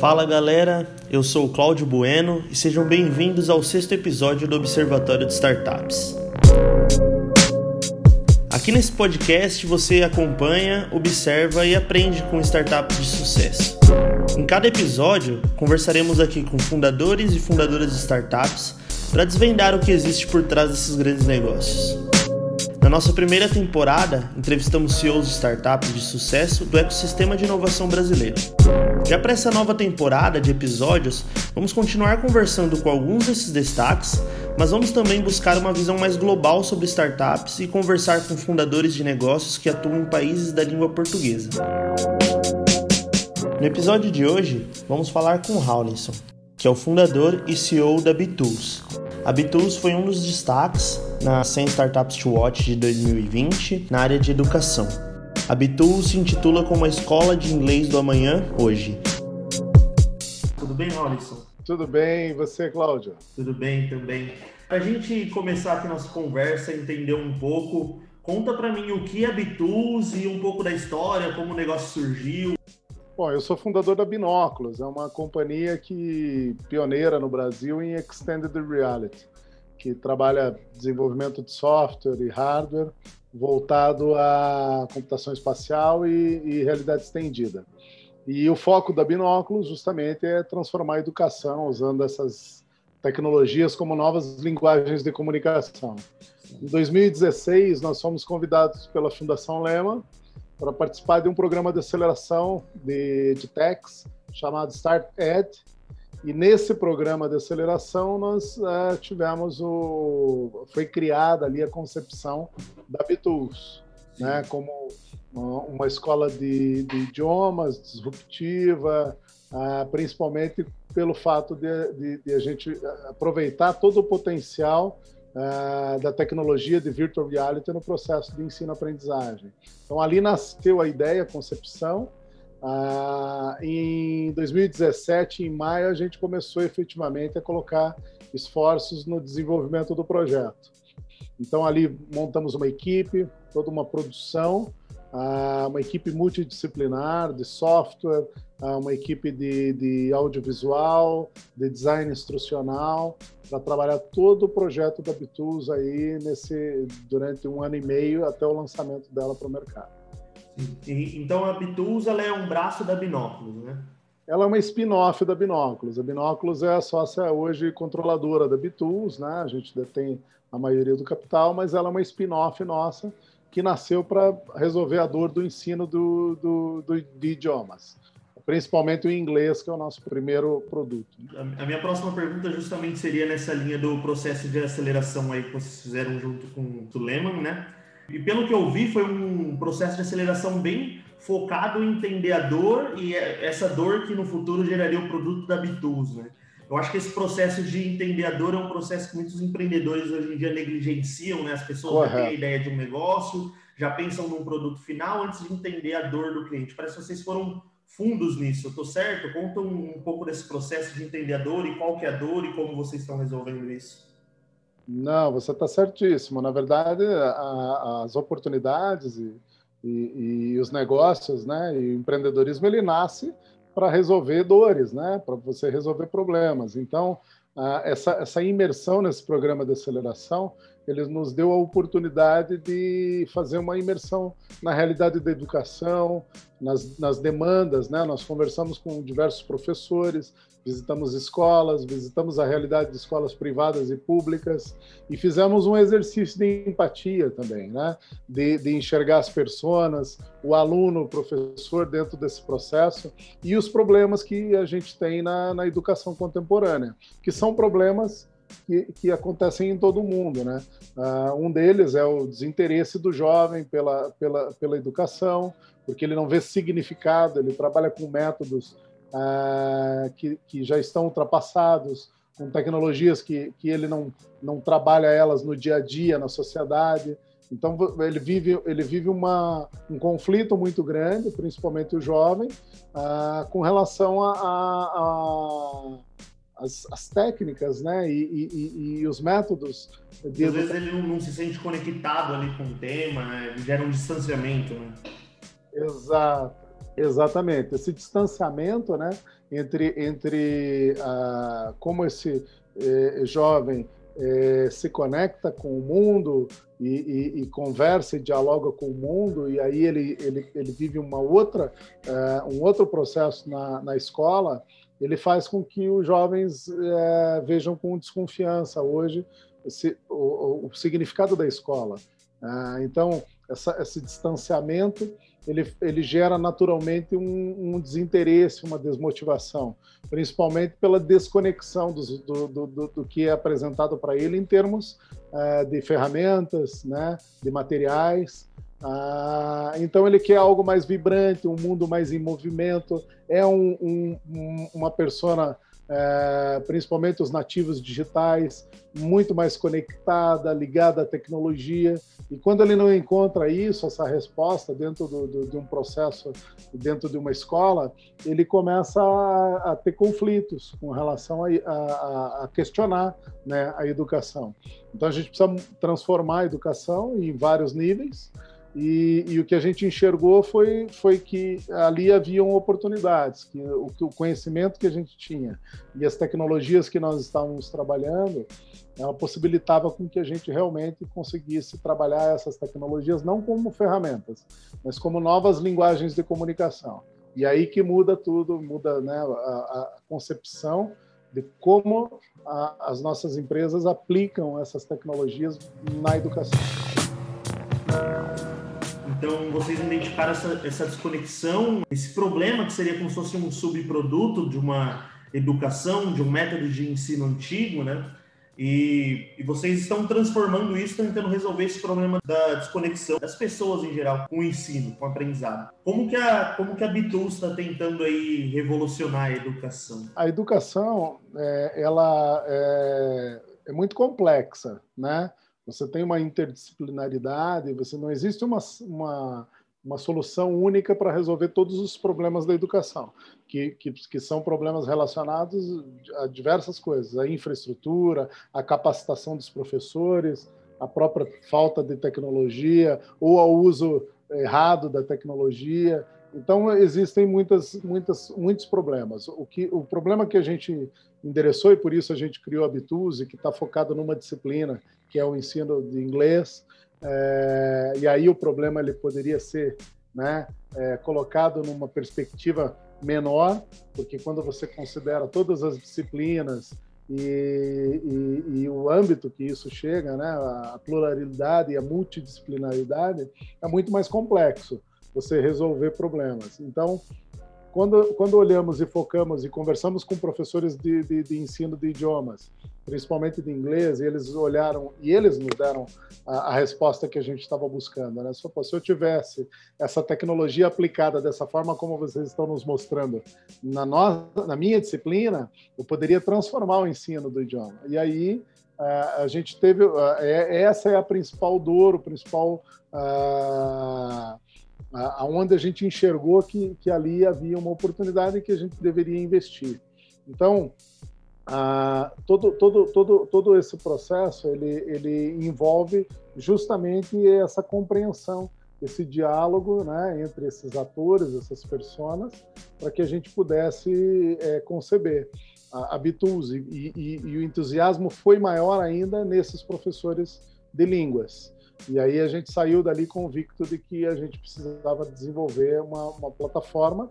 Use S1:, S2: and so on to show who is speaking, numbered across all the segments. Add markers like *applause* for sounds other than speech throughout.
S1: Fala galera, eu sou o Cláudio Bueno e sejam bem-vindos ao sexto episódio do Observatório de Startups. Aqui nesse podcast você acompanha, observa e aprende com startups de sucesso. Em cada episódio, conversaremos aqui com fundadores e fundadoras de startups para desvendar o que existe por trás desses grandes negócios. Na nossa primeira temporada, entrevistamos CEOs de startups de sucesso do ecossistema de inovação brasileiro. Já para essa nova temporada de episódios, vamos continuar conversando com alguns desses destaques, mas vamos também buscar uma visão mais global sobre startups e conversar com fundadores de negócios que atuam em países da língua portuguesa. No episódio de hoje, vamos falar com Rawlinson, que é o fundador e CEO da Bitools, a Bitools foi um dos destaques na 100 Startups to Watch de 2020 na área de educação. A Bitools se intitula como a escola de inglês do amanhã hoje. Tudo bem, Maurício?
S2: Tudo bem, e você, Cláudia?
S1: Tudo bem também. Para a gente começar aqui nossa conversa, entender um pouco, conta para mim o que é a Bitools e um pouco da história, como o negócio surgiu.
S2: Bom, eu sou fundador da Binóculos, é uma companhia que pioneira no Brasil em extended reality, que trabalha desenvolvimento de software e hardware voltado à computação espacial e, e realidade estendida. E o foco da Binóculos justamente é transformar a educação usando essas tecnologias como novas linguagens de comunicação. Em 2016, nós fomos convidados pela Fundação Lema para participar de um programa de aceleração de, de techs chamado Start Ed. E nesse programa de aceleração nós uh, tivemos o foi criada ali a concepção da Bitools, né, como uma escola de, de idiomas disruptiva, uh, principalmente pelo fato de, de, de a gente aproveitar todo o potencial uh, da tecnologia de virtual reality no processo de ensino-aprendizagem. Então, ali nasceu a ideia, a concepção. Uh, em 2017, em maio, a gente começou efetivamente a colocar esforços no desenvolvimento do projeto. Então, ali montamos uma equipe, toda uma produção, uh, uma equipe multidisciplinar de software, uma equipe de, de audiovisual, de design instrucional, para trabalhar todo o projeto da Bitools aí nesse, durante um ano e meio até o lançamento dela para o mercado.
S1: E, então a Bitools ela é um braço da Binóculos, né?
S2: Ela é uma spin-off da Binóculos. A Binóculos é a sócia hoje controladora da Bitools, né? A gente detém a maioria do capital, mas ela é uma spin-off nossa que nasceu para resolver a dor do ensino do, do, do, de idiomas principalmente o inglês, que é o nosso primeiro produto.
S1: A minha próxima pergunta justamente seria nessa linha do processo de aceleração aí que vocês fizeram junto com o Lehman, né? E pelo que eu vi, foi um processo de aceleração bem focado em entender a dor e é essa dor que no futuro geraria o produto da Bitools, né? Eu acho que esse processo de entender a dor é um processo que muitos empreendedores hoje em dia negligenciam, né? As pessoas já têm a ideia de um negócio, já pensam num produto final antes de entender a dor do cliente. Parece que vocês foram fundos nisso, eu tô certo? Conta um, um, pouco desse processo de entender a dor e qual que é a dor e como vocês estão resolvendo isso.
S2: Não, você está certíssimo. Na verdade, a, as oportunidades e, e, e, os negócios, né, e o empreendedorismo, ele nasce para resolver dores, né, para você resolver problemas. Então, essa, essa imersão nesse programa de aceleração, ele nos deu a oportunidade de fazer uma imersão na realidade da educação, nas, nas demandas, né? Nós conversamos com diversos professores, visitamos escolas, visitamos a realidade de escolas privadas e públicas e fizemos um exercício de empatia também, né? De, de enxergar as pessoas, o aluno, o professor dentro desse processo e os problemas que a gente tem na, na educação contemporânea, que são problemas que, que, acontecem em todo o mundo. Né? Uh, um deles é o desinteresse do jovem pela, pela, pela educação, porque ele não vê significado, ele trabalha com métodos uh, que, que já estão ultrapassados, com tecnologias que, que ele não, não trabalha elas no dia a dia, na sociedade. Então ele vive ele vive uma, um conflito muito grande, principalmente o jovem, uh, com relação a, a, as, as técnicas né, e, e, e, os métodos.
S1: De... Às vezes ele não, não, se sente conectado ali com o tema, né? gera um distanciamento. Né?
S2: Exato. Exatamente. Esse distanciamento né, entre, entre uh, como esse eh, jovem eh, se conecta com o mundo e, e, e, conversa e dialoga com o mundo, e aí ele, ele, ele vive uma outra, uh, um outro processo na, na escola, ele faz com que os jovens uh, vejam com desconfiança hoje esse, o, o, significado da escola. Uh, então, essa, esse distanciamento ele, ele gera naturalmente um, um desinteresse, uma desmotivação, principalmente pela desconexão do, do, do, do que é apresentado para ele em termos uh, de ferramentas, né, de materiais. Uh, então ele quer algo mais vibrante, um mundo mais em movimento, é um, um, uma persona é, principalmente os nativos digitais, muito mais conectada, ligada à tecnologia. E quando ele não encontra isso, essa resposta dentro do, do, de um processo, dentro de uma escola, ele começa a, a ter conflitos com relação a, a, a questionar né, a educação. Então a gente precisa transformar a educação em vários níveis. E, e, o que a gente enxergou foi, foi que ali haviam oportunidades, que o, o, conhecimento que a gente tinha e as tecnologias que nós estávamos trabalhando, ela possibilitava com que a gente realmente conseguisse trabalhar essas tecnologias não como ferramentas, mas como novas linguagens de comunicação. E aí que muda tudo, muda né, a, a concepção de como a, as nossas empresas aplicam essas tecnologias na educação.
S1: Então, vocês identificaram essa, essa desconexão, esse problema que seria como se fosse um subproduto de uma educação, de um método de ensino antigo, né? E, e, vocês estão transformando isso, tentando resolver esse problema da desconexão das pessoas em geral com o ensino, com o aprendizado. Como que a, como que a Bitul está tentando aí revolucionar a educação?
S2: A educação, é, ela é, é muito complexa, né? Você tem uma interdisciplinaridade, você não existe uma, uma, uma solução única para resolver todos os problemas da educação, que, que, que, são problemas relacionados a diversas coisas, a infraestrutura, a capacitação dos professores, a própria falta de tecnologia ou ao uso errado da tecnologia. Então existem muitas, muitas, muitos problemas. O que, o problema que a gente endereçou e por isso a gente criou a Bituse, que está focado numa disciplina que é o ensino de inglês. É, e aí o problema ele poderia ser né, é, colocado numa perspectiva menor, porque quando você considera todas as disciplinas e, e, e, o âmbito que isso chega, né, a pluralidade e a multidisciplinaridade, é muito mais complexo você resolver problemas. Então, quando, quando olhamos e focamos e conversamos com professores de, de, de, ensino de idiomas, principalmente de inglês, e eles olharam e eles nos deram a, a resposta que a gente estava buscando. Né? Se, se eu tivesse essa tecnologia aplicada dessa forma como vocês estão nos mostrando na, nossa, na minha disciplina, eu poderia transformar o ensino do idioma. E aí a gente teve é, essa é a principal dor, o principal uh, aonde a gente enxergou que, que ali havia uma oportunidade que a gente deveria investir. Então, todo, todo, todo, todo esse processo ele, ele envolve justamente essa compreensão, esse diálogo né, entre esses atores, essas personas, para que a gente pudesse é, conceber a, a Bitus. E, e, e o entusiasmo foi maior ainda nesses professores de línguas. E aí a gente saiu dali convicto de que a gente precisava desenvolver uma, uma plataforma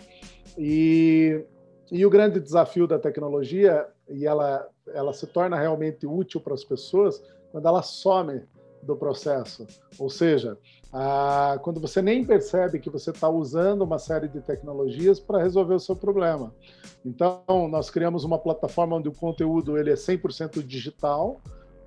S2: e, e o grande desafio da tecnologia e ela ela se torna realmente útil para as pessoas quando ela some do processo, ou seja, a, quando você nem percebe que você está usando uma série de tecnologias para resolver o seu problema. Então, nós criamos uma plataforma onde o conteúdo ele é 100% digital,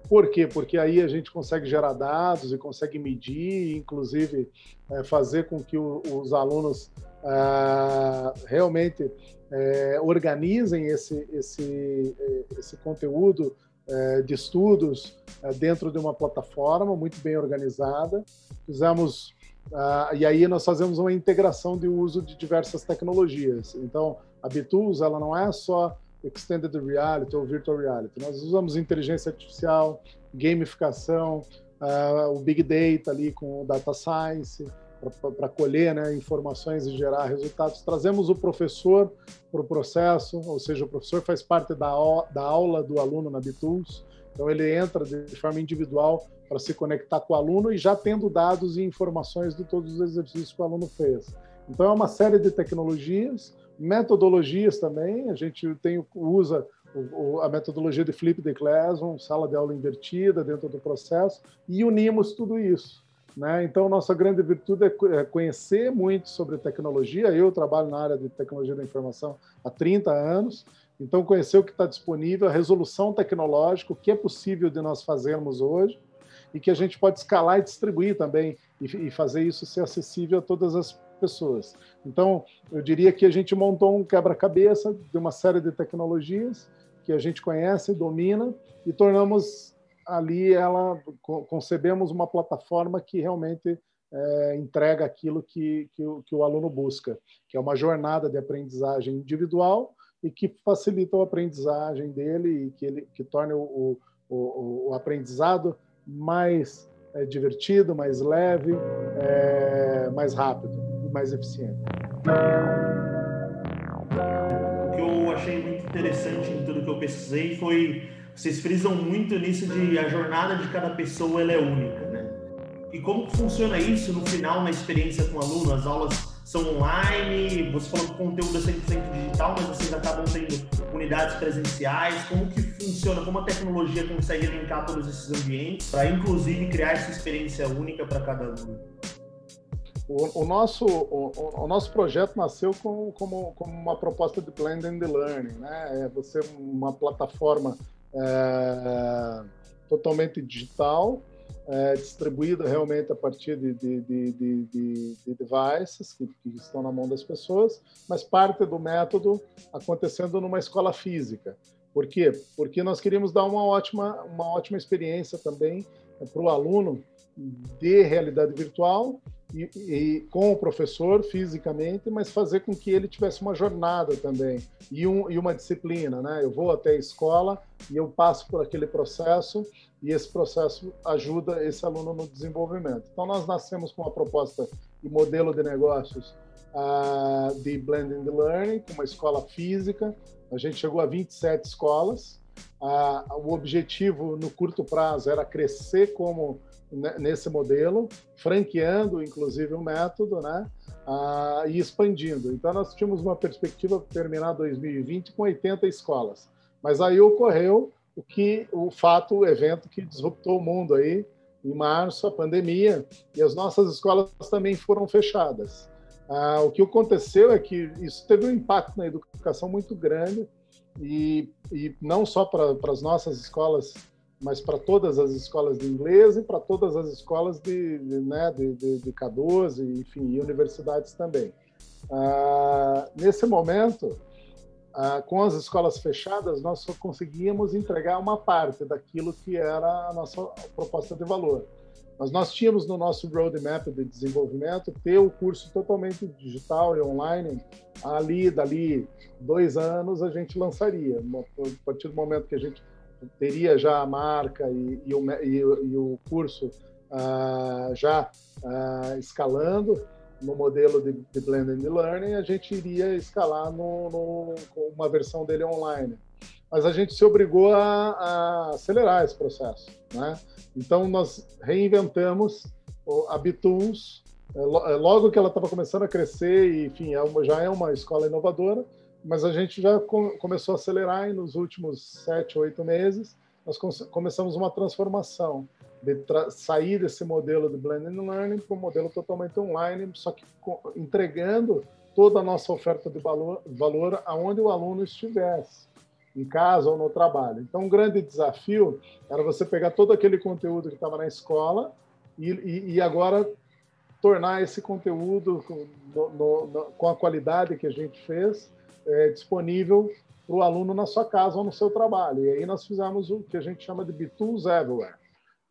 S2: por quê? Porque aí a gente consegue gerar dados e consegue medir, inclusive é, fazer com que o, os alunos ah, realmente é, organizem esse, esse, esse conteúdo é, de estudos é, dentro de uma plataforma muito bem organizada. Fizemos e aí nós fazemos uma integração de uso de diversas tecnologias. Então, a Bitools ela não é só extended reality ou virtual reality. Nós usamos inteligência artificial, gamificação, uh, o big data ali com o data science, para colher né, informações e gerar resultados. Trazemos o professor para o processo, ou seja, o professor faz parte da, da aula do aluno na Bitools, então ele entra de forma individual para se conectar com o aluno e já tendo dados e informações de todos os exercícios que o aluno fez. Então é uma série de tecnologias, metodologias também, a gente tem, usa a metodologia de Flip the Classroom, sala de aula invertida dentro do processo, e unimos tudo isso. Né? Então, nossa grande virtude é, é conhecer muito sobre tecnologia. Eu trabalho na área de tecnologia da informação há 30 anos, então conhecer o que está disponível, a resolução tecnológica, o que é possível de nós fazermos hoje e que a gente pode escalar e distribuir também e fazer isso ser acessível a todas as pessoas. Então, eu diria que a gente montou um quebra-cabeça de uma série de tecnologias que a gente conhece, domina e tornamos ali ela concebemos uma plataforma que realmente é, entrega aquilo que, que o, que, o, aluno busca, que é uma jornada de aprendizagem individual e que facilita a aprendizagem dele e que ele que torne o, o, o aprendizado mais é, divertido, mais leve, é, mais rápido e mais eficiente.
S1: O que eu achei muito interessante em tudo que eu pesquisei foi vocês frisam muito nisso de a jornada de cada pessoa ela é única, né? E como funciona isso no final na experiência com o aluno? As aulas são online, você falou que o conteúdo é 100% digital, mas vocês acabam tendo unidades presenciais. Como que funciona? Como a tecnologia consegue linkar todos esses ambientes para, inclusive, criar essa experiência única para cada aluno?
S2: O, nosso, o, o, nosso projeto nasceu com, como, como uma proposta de Blended Learning, né? É você uma plataforma é, totalmente digital, é, distribuída realmente a partir de, de, de, de devices que, que, estão na mão das pessoas, mas parte do método acontecendo numa escola física. Por quê? Porque nós queríamos dar uma ótima, uma ótima experiência também é, para o aluno de realidade virtual e, e, com o professor fisicamente, mas fazer com que ele tivesse uma jornada também e, um, e uma disciplina, né? Eu vou até a escola e eu passo por aquele processo e esse processo ajuda esse aluno no desenvolvimento. Então nós nascemos com uma proposta e modelo de negócios uh, de the learning, com uma escola física. A gente chegou a 27 escolas. Uh, o objetivo no curto prazo era crescer como nesse modelo, franqueando inclusive o método, né? Ah, e expandindo. Então nós tínhamos uma perspectiva de terminar 2020 com 80 escolas. Mas aí ocorreu o que o fato, o evento que disruptou o mundo aí em março, a pandemia, e as nossas escolas também foram fechadas. Ah, o que aconteceu é que isso teve um impacto na educação muito grande e, e não só para as nossas escolas mas para todas as escolas de inglês e para todas as escolas de, de, né, de, de, de K12, enfim, e universidades também. Ah, nesse momento, ah, com as escolas fechadas, nós só conseguíamos entregar uma parte daquilo que era a nossa proposta de valor. Mas nós tínhamos no nosso roadmap de desenvolvimento ter o curso totalmente digital e online. Ali, dali dois anos, a gente lançaria. A partir do momento que a gente teria já a marca e, e, o, e, e o, curso ah, já ah, escalando no modelo de, de Blended Learning, a gente iria escalar no, no, com uma versão dele online. Mas a gente se obrigou a, a acelerar esse processo. Né? Então, nós reinventamos a Bitools, é, é, logo que ela estava começando a crescer, e, enfim, é já é uma escola inovadora, mas a gente já começou a acelerar e nos últimos sete, oito meses nós começamos uma transformação de sair desse modelo de blended learning para um modelo totalmente online, só que entregando toda a nossa oferta de valor, valor aonde o aluno estivesse, em casa ou no trabalho. Então, um grande desafio era você pegar todo aquele conteúdo que estava na escola e, e, e agora tornar esse conteúdo com, no, no, com a qualidade que a gente fez é, disponível para o aluno na sua casa ou no seu trabalho. E aí nós fizemos o que a gente chama de B-Tools Everywhere.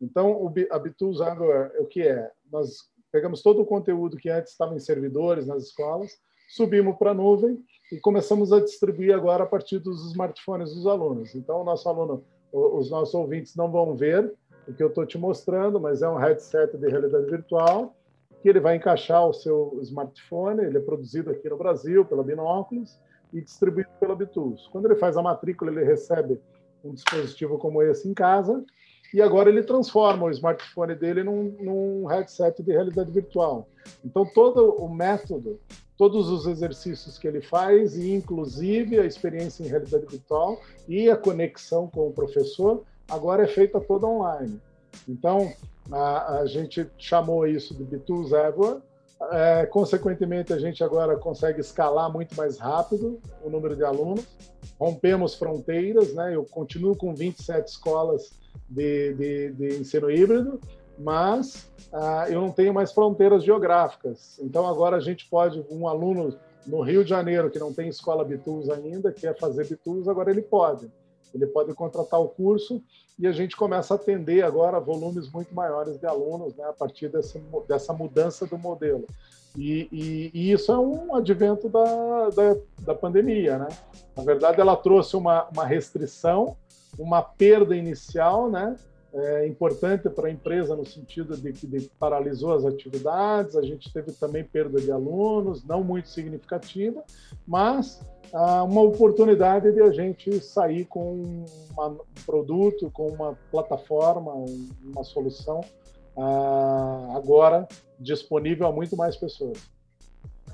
S2: Então, o, a B-Tools Everywhere, o que é? Nós pegamos todo o conteúdo que antes estava em servidores nas escolas, subimos para a nuvem e começamos a distribuir agora a partir dos smartphones dos alunos. Então, o nosso aluno, os nossos ouvintes não vão ver o que eu estou te mostrando, mas é um headset de realidade virtual que ele vai encaixar o seu smartphone, ele é produzido aqui no Brasil pela Binóculos e distribuído pela Bitools. Quando ele faz a matrícula, ele recebe um dispositivo como esse em casa e agora ele transforma o smartphone dele num, num headset de realidade virtual. Então, todo o método, todos os exercícios que ele faz, e inclusive a experiência em realidade virtual e a conexão com o professor, agora é feita toda online. Então, a, a gente chamou isso de B2 Everywhere. É, consequentemente, a gente agora consegue escalar muito mais rápido o número de alunos. Rompemos fronteiras, né? Eu continuo com 27 escolas de, de, de ensino híbrido, mas ah, eu não tenho mais fronteiras geográficas. Então, agora a gente pode, um aluno no Rio de Janeiro que não tem escola Bitus ainda, quer fazer Bitus, agora ele pode. Ele pode contratar o curso e a gente começa a atender agora volumes muito maiores de alunos né, a partir dessa, dessa mudança do modelo. E, e, e, isso é um advento da, da, da, pandemia. Né? Na verdade, ela trouxe uma, uma restrição, uma perda inicial, né? É importante para a empresa no sentido de que de, paralisou as atividades, a gente teve também perda de alunos, não muito significativa, mas uma oportunidade de a gente sair com uma, um produto, com uma plataforma, uma solução uh, agora disponível a muito mais pessoas.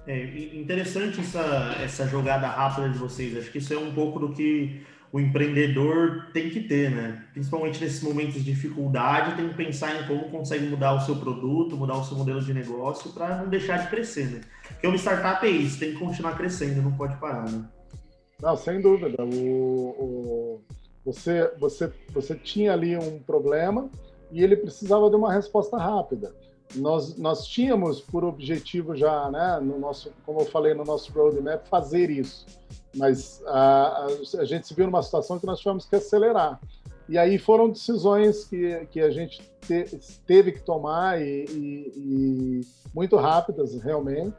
S1: É interessante essa, essa jogada rápida de vocês. Acho que isso é um pouco do que o empreendedor tem que ter, né? Principalmente nesses momentos de dificuldade, tem que pensar em como consegue mudar o seu produto, mudar o seu modelo de negócio para não deixar de crescer, né? Porque uma startup é isso, tem que continuar crescendo, não pode parar, né?
S2: Não, sem dúvida. O, o, você, você, você tinha ali um problema e ele precisava de uma resposta rápida. Nós, nós tínhamos por objetivo já, né, no nosso, como eu falei no nosso roadmap, fazer isso mas a, a, gente se viu numa situação que nós tivemos que acelerar. E aí foram decisões que, que a gente te, teve que tomar e, e, e muito rápidas, realmente.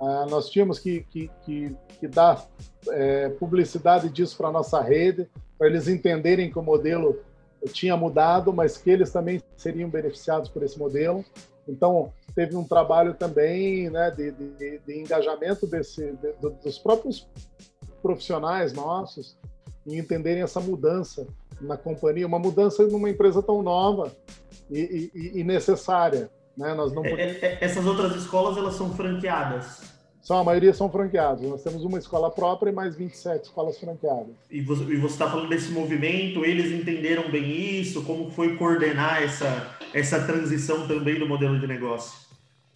S2: Ah, nós tínhamos que, que, que, que dar é, publicidade disso para a nossa rede, para eles entenderem que o modelo tinha mudado, mas que eles também seriam beneficiados por esse modelo. Então, teve um trabalho também né, de, de, de engajamento desse, de, dos próprios profissionais nossos em entenderem essa mudança na companhia, uma mudança numa empresa tão nova e, e, e necessária. Né? Nós não
S1: é, podemos... É, essas outras escolas elas são franqueadas?
S2: São, a maioria são franqueadas. Nós temos uma escola própria e mais 27 escolas franqueadas.
S1: E você está falando desse movimento, eles entenderam bem isso? Como foi coordenar essa, essa transição também do modelo de negócio?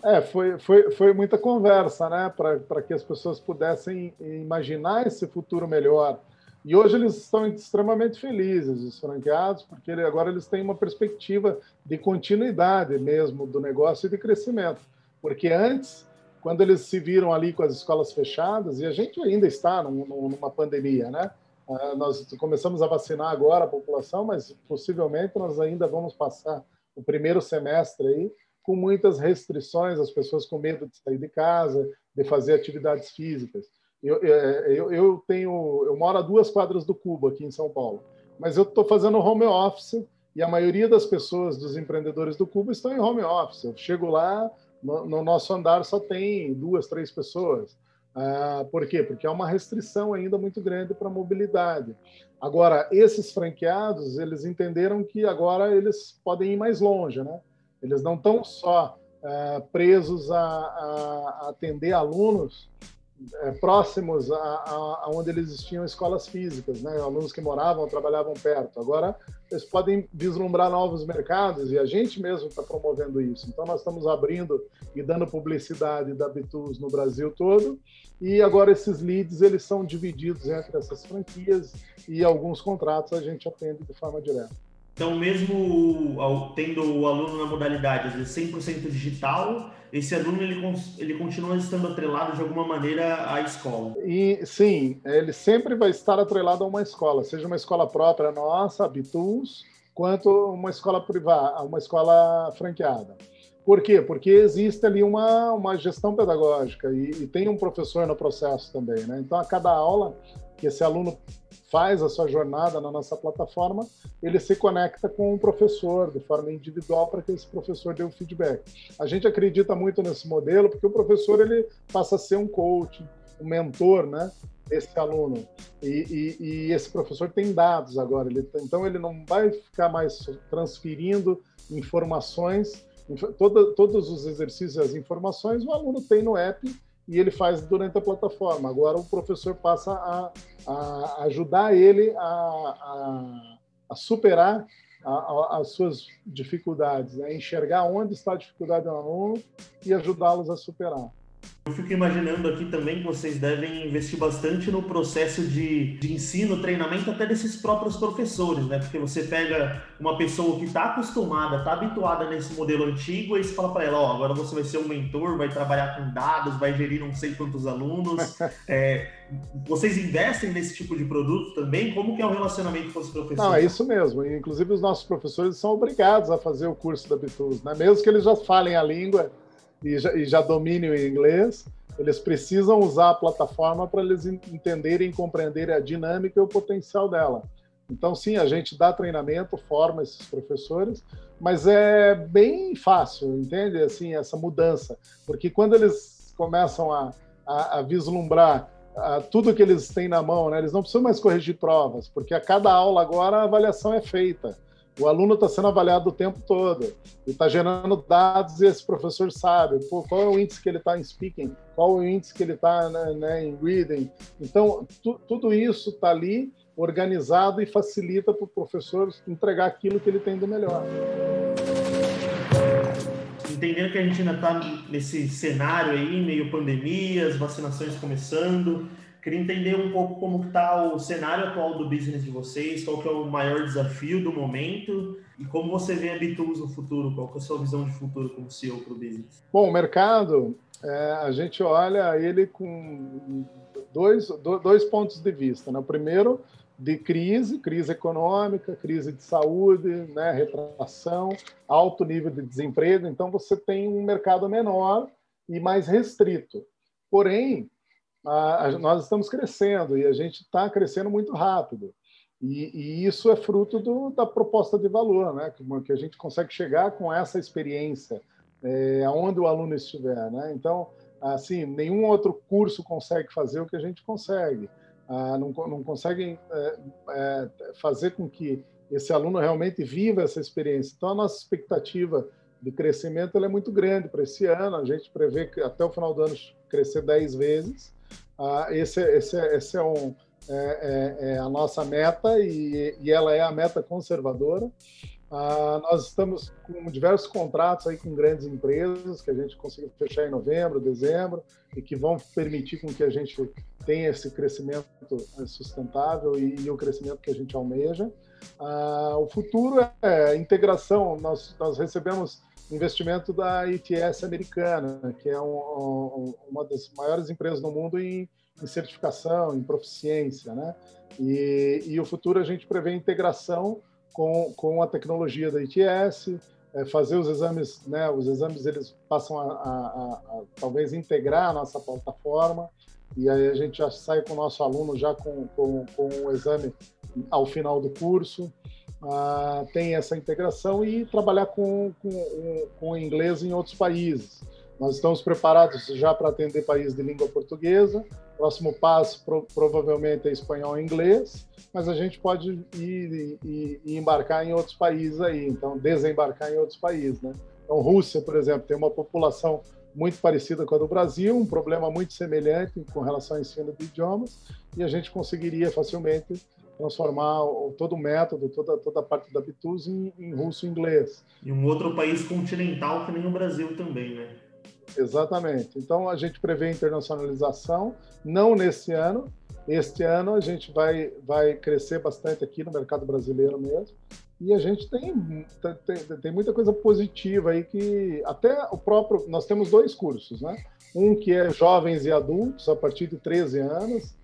S2: É, foi, foi, foi muita conversa, né, para que as pessoas pudessem imaginar esse futuro melhor. E hoje eles estão extremamente felizes, os franqueados, porque agora eles têm uma perspectiva de continuidade mesmo do negócio e de crescimento. Porque antes, quando eles se viram ali com as escolas fechadas, e a gente ainda está numa pandemia, né? Ah, nós começamos a vacinar agora a população, mas possivelmente nós ainda vamos passar o primeiro semestre aí com muitas restrições, as pessoas com medo de sair de casa, de fazer atividades físicas. Eu, é, eu, eu tenho, eu moro a duas quadras do Cubo aqui em São Paulo, mas eu estou fazendo home office e a maioria das pessoas, dos empreendedores do Cubo, estão em home office. Eu chego lá, no, no nosso andar só tem duas, três pessoas. Ah, por quê? Porque há uma restrição ainda muito grande para a mobilidade. Agora, esses franqueados, eles entenderam que agora eles podem ir mais longe, né? Eles não estão só é, presos a, a, atender alunos é, próximos a, a, onde eles tinham escolas físicas, né? alunos que moravam, trabalhavam perto. Agora, eles podem vislumbrar novos mercados e a gente mesmo está promovendo isso. Então, nós estamos abrindo e dando publicidade da Bitus no Brasil todo. E agora esses leads eles são divididos entre essas franquias e alguns contratos a gente atende de forma direta.
S1: Então, mesmo tendo o aluno na modalidade às vezes 100% digital, esse aluno ele, ele continua estando atrelado de alguma maneira à escola.
S2: E sim, ele sempre vai estar atrelado a uma escola, seja uma escola própria nossa, Bituls, quanto uma escola privada, uma escola franqueada. Por quê? Porque existe ali uma, uma gestão pedagógica e, e tem um professor no processo também, né? Então, a cada aula que esse aluno faz a sua jornada na nossa plataforma, ele se conecta com o professor de forma individual para que esse professor dê o feedback. A gente acredita muito nesse modelo porque o professor ele passa a ser um coach, um mentor, né? Esse aluno e, e, e esse professor tem dados agora, ele, então ele não vai ficar mais transferindo informações, toda, todos os exercícios e as informações o aluno tem no app e ele faz durante a plataforma. Agora o professor passa a, a ajudar ele a, a, a superar as suas dificuldades, né? enxergar onde está a dificuldade do aluno e ajudá-los a superar.
S1: Eu fico imaginando aqui também que vocês devem investir bastante no processo de, de ensino, treinamento até desses próprios professores, né? Porque você pega uma pessoa que está acostumada, está habituada nesse modelo antigo, e você fala para ela, ó, oh, agora você vai ser um mentor, vai trabalhar com dados, vai gerir não sei quantos alunos. *laughs* é, vocês investem nesse tipo de produto também? Como que é o relacionamento com os professores?
S2: Não, é isso mesmo. Inclusive os nossos professores são obrigados a fazer o curso da Bitus, né? Mesmo que eles já falem a língua, e já, e já dominem o inglês, eles precisam usar a plataforma para eles entenderem e compreenderem a dinâmica e o potencial dela. Então, sim, a gente dá treinamento, forma esses professores, mas é bem fácil, entende? Assim, essa mudança. Porque quando eles começam a, a, a vislumbrar a, tudo que eles têm na mão, né, eles não precisam mais corrigir provas, porque a cada aula agora a avaliação é feita. O aluno está sendo avaliado o tempo todo e está gerando dados e esse professor sabe pô, qual é o índice que ele está em speaking, qual é o índice que ele está né, né, em reading. Então, tu, tudo isso está ali organizado e facilita para o professor entregar aquilo que ele tem do melhor.
S1: Entendendo que a gente ainda está nesse cenário aí, meio pandemia, as vacinações começando, Queria entender um pouco como está o cenário atual do business de vocês, qual que é o maior desafio do momento e como você vê a Bitools no futuro, qual que é a sua visão de futuro como CEO para o business?
S2: Bom, o mercado, é, a gente olha ele com dois, dois pontos de vista. Né? O primeiro, de crise, crise econômica, crise de saúde, né, retração, alto nível de desemprego. Então, você tem um mercado menor e mais restrito. Porém, a, a, nós estamos crescendo e a gente está crescendo muito rápido. E, e isso é fruto do, da proposta de valor, né? Que, que, a gente consegue chegar com essa experiência é, aonde o aluno estiver, né? Então, assim, nenhum outro curso consegue fazer o que a gente consegue. Ah, não, não conseguem é, é, fazer com que esse aluno realmente viva essa experiência. Então, a nossa expectativa de crescimento é muito grande para esse ano. A gente prevê que até o final do ano crescer 10 vezes. Ah, esse, esse, esse é, um, é, é, é, a nossa meta e, e, ela é a meta conservadora. Ah, nós estamos com diversos contratos aí com grandes empresas que a gente conseguiu fechar em novembro, dezembro e que vão permitir com que a gente tenha esse crescimento eh, sustentável e, e o crescimento que a gente almeja. Ah, o futuro é integração. Nós, nós recebemos investimento da ITS americana, que é um, um, uma das maiores empresas no mundo em, em certificação, em proficiência, né? E, e, o futuro a gente prevê integração com, com a tecnologia da ITS, é, fazer os exames, né? Os exames eles passam a, a, a, a, talvez integrar a nossa plataforma e aí a gente já sai com o nosso aluno já com, com, com o exame ao final do curso uh, tem essa integração e trabalhar com, com, com inglês em outros países. Nós estamos preparados já para atender países de língua portuguesa. Próximo passo pro, provavelmente é espanhol e inglês, mas a gente pode ir, ir, embarcar em outros países aí, então desembarcar em outros países, né? Então, Rússia, por exemplo, tem uma população muito parecida com a do Brasil, um problema muito semelhante com relação ao ensino de idiomas, e a gente conseguiria facilmente transformar todo o método, toda, toda a parte da Bitus em, em russo e inglês.
S1: E um outro país continental que nem o Brasil também, né?
S2: Exatamente. Então a gente prevê internacionalização, não nesse ano. Este ano a gente vai, vai crescer bastante aqui no mercado brasileiro mesmo. E a gente tem, tem, tem muita coisa positiva aí que até o próprio. Nós temos dois cursos, né? Um que é jovens e adultos a partir de 13 anos,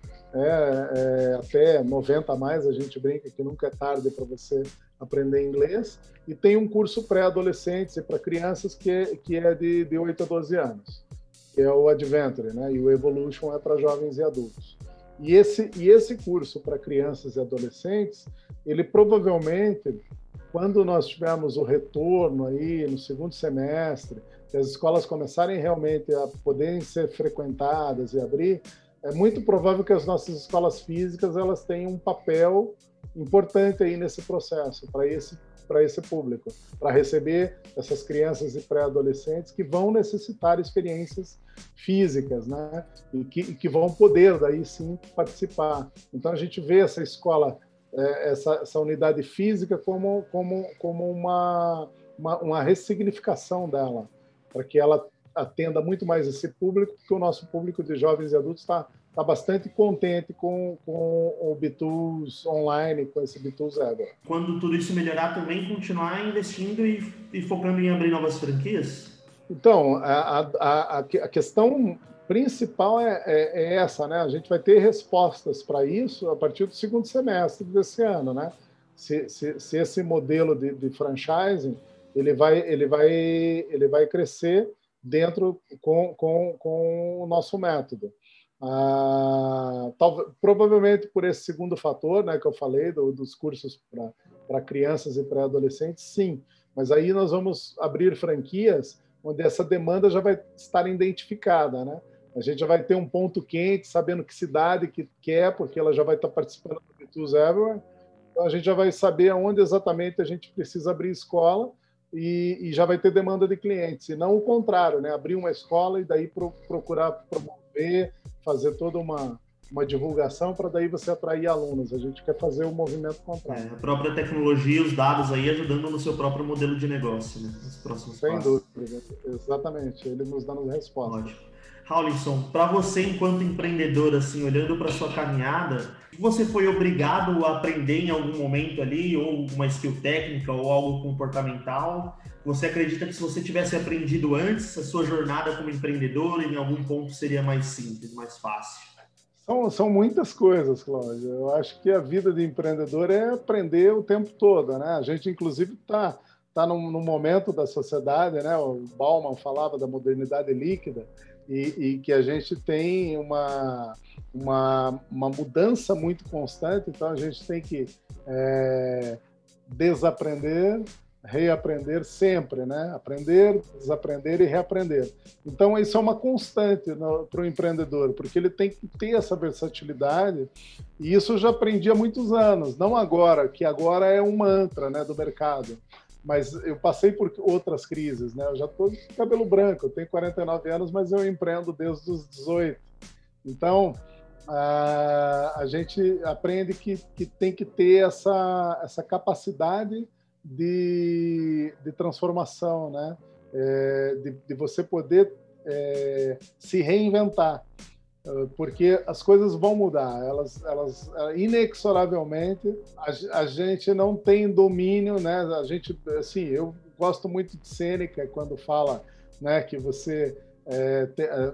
S2: é, é, até 90 a mais, a gente brinca que nunca é tarde para você aprender inglês. E tem um curso pré-adolescentes e para crianças que é, que é de, de 8 a 12 anos, que é o Adventure, né? E o Evolution é para jovens e adultos. E esse, e esse curso para crianças e adolescentes, ele provavelmente, quando nós tivermos o retorno aí no segundo semestre, que as escolas começarem realmente a poderem ser frequentadas e abrir, é muito provável que as nossas escolas físicas elas tenham um papel importante aí nesse processo para esse para esse público, para receber essas crianças e pré-adolescentes que vão necessitar experiências físicas, né? E que, e que, vão poder daí sim participar. Então a gente vê essa escola, é, essa, essa, unidade física como como como uma uma, uma ressignificação dela, para que ela atenda muito mais esse público, porque o nosso público de jovens e adultos está está bastante contente com, com o Bitools online, com esse Bitools Ever.
S1: Quando tudo isso melhorar, também continuar investindo e, e focando em abrir novas franquias?
S2: Então, a, a, a, a questão principal é, é, é, essa, né? A gente vai ter respostas para isso a partir do segundo semestre desse ano, né? Se, se, se esse modelo de, de, franchising ele vai, ele vai, ele vai crescer dentro com, com, com o nosso método. Ah, tal, provavelmente por esse segundo fator, né, que eu falei, do, dos cursos para crianças e pré-adolescentes, sim. Mas aí nós vamos abrir franquias onde essa demanda já vai estar identificada, né? A gente já vai ter um ponto quente, sabendo que cidade que quer, porque ela já vai estar participando do Beatles Everywhere. Então a gente já vai saber aonde exatamente a gente precisa abrir escola e, e já vai ter demanda de clientes, e não o contrário, né? Abrir uma escola e daí pro, procurar promover fazer toda uma, uma divulgação para daí você atrair alunos. A gente quer fazer o movimento contrário. É,
S1: a própria tecnologia, os dados aí ajudando no seu próprio modelo de negócio, né? Nos próximos
S2: Sem passos. dúvida, exatamente. Ele nos dando respostas.
S1: Ótimo. Raulinson, para você enquanto empreendedor, assim, olhando para sua caminhada, você foi obrigado a aprender em algum momento ali, ou uma skill técnica, ou algo comportamental? Você acredita que se você tivesse aprendido antes, a sua jornada como empreendedor, em algum ponto seria mais simples, mais fácil?
S2: São, são muitas coisas, Cláudio. Eu acho que a vida de empreendedor é aprender o tempo todo, né? A gente, inclusive, está tá num, num momento da sociedade, né? O Bauman falava da modernidade líquida, e, e, que a gente tem uma, uma, uma, mudança muito constante, então a gente tem que é, desaprender, reaprender sempre, né? Aprender, desaprender e reaprender. Então isso é uma constante para o empreendedor, porque ele tem que ter essa versatilidade e isso eu já aprendi há muitos anos, não agora, que agora é um mantra, né, do mercado mas eu passei por outras crises, né? Eu já estou de cabelo branco, eu tenho 49 anos, mas eu empreendo desde os 18. Então, a, a gente aprende que, que tem que ter essa, essa capacidade de, de transformação, né? É, de, de você poder é, se reinventar porque as coisas vão mudar, elas, elas inexoravelmente a, a, gente não tem domínio, né? A gente, assim, eu gosto muito de Sêneca quando fala, né, que você é, te, é,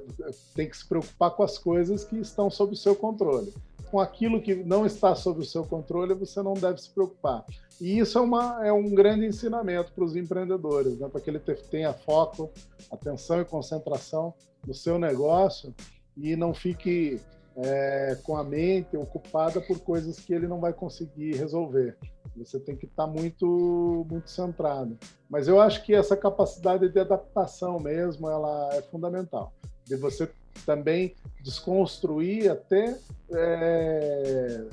S2: tem que se preocupar com as coisas que estão sob o seu controle. Com aquilo que não está sob o seu controle, você não deve se preocupar. E isso é, uma, é um grande ensinamento para os empreendedores, né? para que ele tenha foco, atenção e concentração no seu negócio e não fique é, com a mente ocupada por coisas que ele não vai conseguir resolver. Você tem que estar muito, muito centrado. Mas eu acho que essa capacidade de adaptação mesmo, ela é fundamental. De você também desconstruir até é,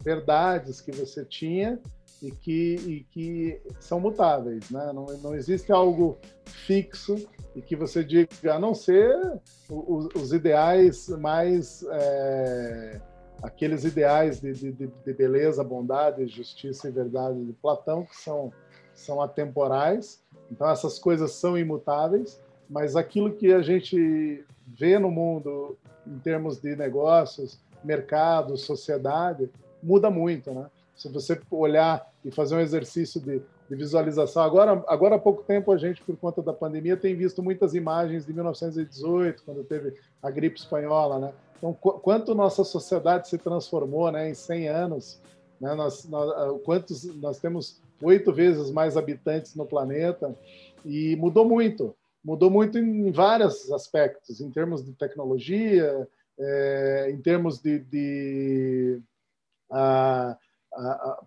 S2: verdades que você tinha e que, e que são mutáveis, né? Não, não existe algo fixo e que você diga, a não ser os, os ideais mais. É, aqueles ideais de, de, de, beleza, bondade, justiça e verdade de Platão, que são, são atemporais. Então, essas coisas são imutáveis, mas aquilo que a gente vê no mundo em termos de negócios, mercado, sociedade, muda muito, né? Se você olhar e fazer um exercício de de visualização. Agora, agora há pouco tempo, a gente, por conta da pandemia, tem visto muitas imagens de 1918, quando teve a gripe espanhola, né? Então, qu quanto nossa sociedade se transformou, né, em 100 anos, né? Nós, nós, ah, quantos, nós temos oito vezes mais habitantes no planeta e mudou muito. Mudou muito em vários aspectos, em termos de tecnologia, é, em termos de, de a, a, a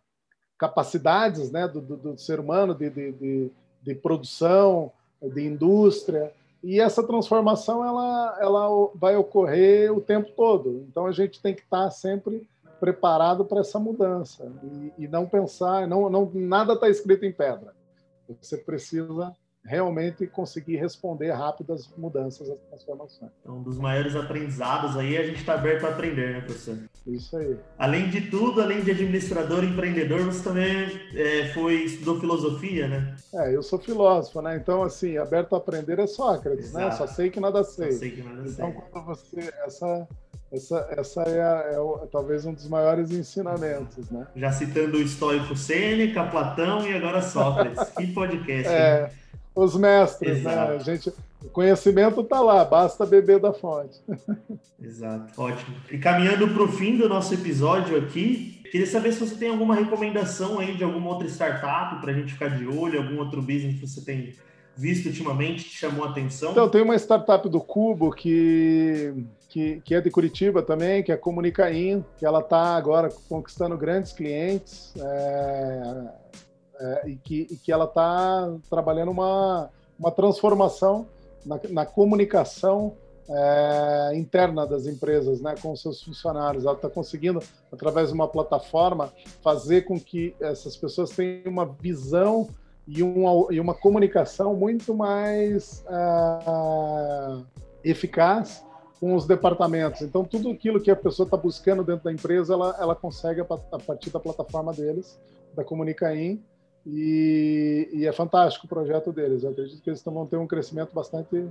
S2: capacidades né, do, do, do, ser humano de, de, de, produção, de indústria, e essa transformação ela, ela vai ocorrer o tempo todo. Então a gente tem que estar sempre preparado para essa mudança e, e não pensar, não, não nada está escrito em pedra. Você precisa realmente conseguir responder rápido às mudanças, às transformações.
S1: Então, um dos maiores aprendizados aí, a gente está aberto a aprender, né, professor?
S2: Isso aí.
S1: Além de tudo, além de administrador e empreendedor, você também é, foi, estudou filosofia, né?
S2: É, eu sou filósofo, né? Então, assim, aberto a aprender é Sócrates, Exato. né? Só sei que nada sei.
S1: Só sei que nada
S2: então, sei. quando você... Essa essa, essa é, a, é o, talvez um dos maiores ensinamentos, né?
S1: Já citando o estoico Sêneca, Platão e agora Sócrates. que podcast.
S2: É, os mestres, né? Exato. né? A gente, o conhecimento está lá, basta beber da fonte.
S1: Exato, ótimo. E caminhando para o fim do nosso episódio aqui, queria saber se você tem alguma recomendação aí de alguma outra startup para a gente ficar de olho, algum outro business que você tem visto ultimamente, te chamou a atenção?
S2: Então, tem uma startup do Cubo que que, que é de Curitiba também, que é a Comunicain, que ela está agora conquistando grandes clientes é, é, e, que, e que ela está trabalhando uma, uma transformação na, na comunicação é, interna das empresas, né, com seus funcionários. Ela está conseguindo, através de uma plataforma, fazer com que essas pessoas tenham uma visão e uma, e uma comunicação muito mais uh, eficaz com os departamentos. Então, tudo aquilo que a pessoa está buscando dentro da empresa, ela, ela consegue a partir da plataforma deles, da Comunicaim, e, e é fantástico o projeto deles. Eu acredito que eles vão ter um crescimento bastante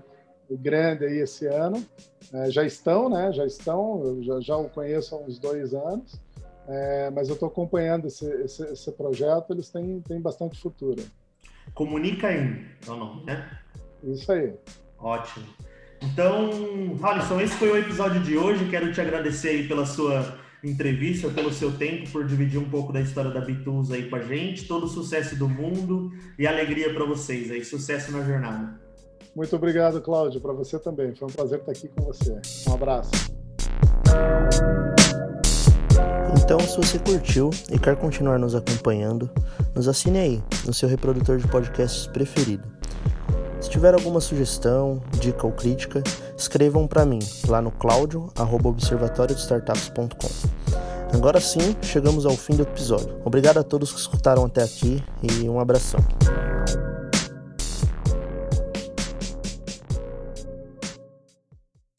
S2: grande aí esse ano. É, já estão, né? Já estão, já, já o conheço há uns dois anos, é, mas eu estou acompanhando esse, esse, esse, projeto, eles têm, têm bastante futuro.
S1: Comunicaim é o nome, né?
S2: Isso aí.
S1: Ótimo. Então, Alisson, esse foi o episódio de hoje. Quero te agradecer aí pela sua entrevista, pelo seu tempo, por dividir um pouco da história da Bitus aí com a gente. Todo o sucesso do mundo e alegria para vocês aí. Sucesso na jornada.
S2: Muito obrigado, Cláudio. Para você também. Foi um prazer estar aqui com você. Um abraço.
S1: Então, se você curtiu e quer continuar nos acompanhando, nos assine aí no seu reprodutor de podcasts preferido. Se tiver alguma sugestão, dica ou crítica, escrevam para mim lá no claudio@observatoriodestartups.com. Agora sim, chegamos ao fim do episódio. Obrigado a todos que escutaram até aqui e um abração.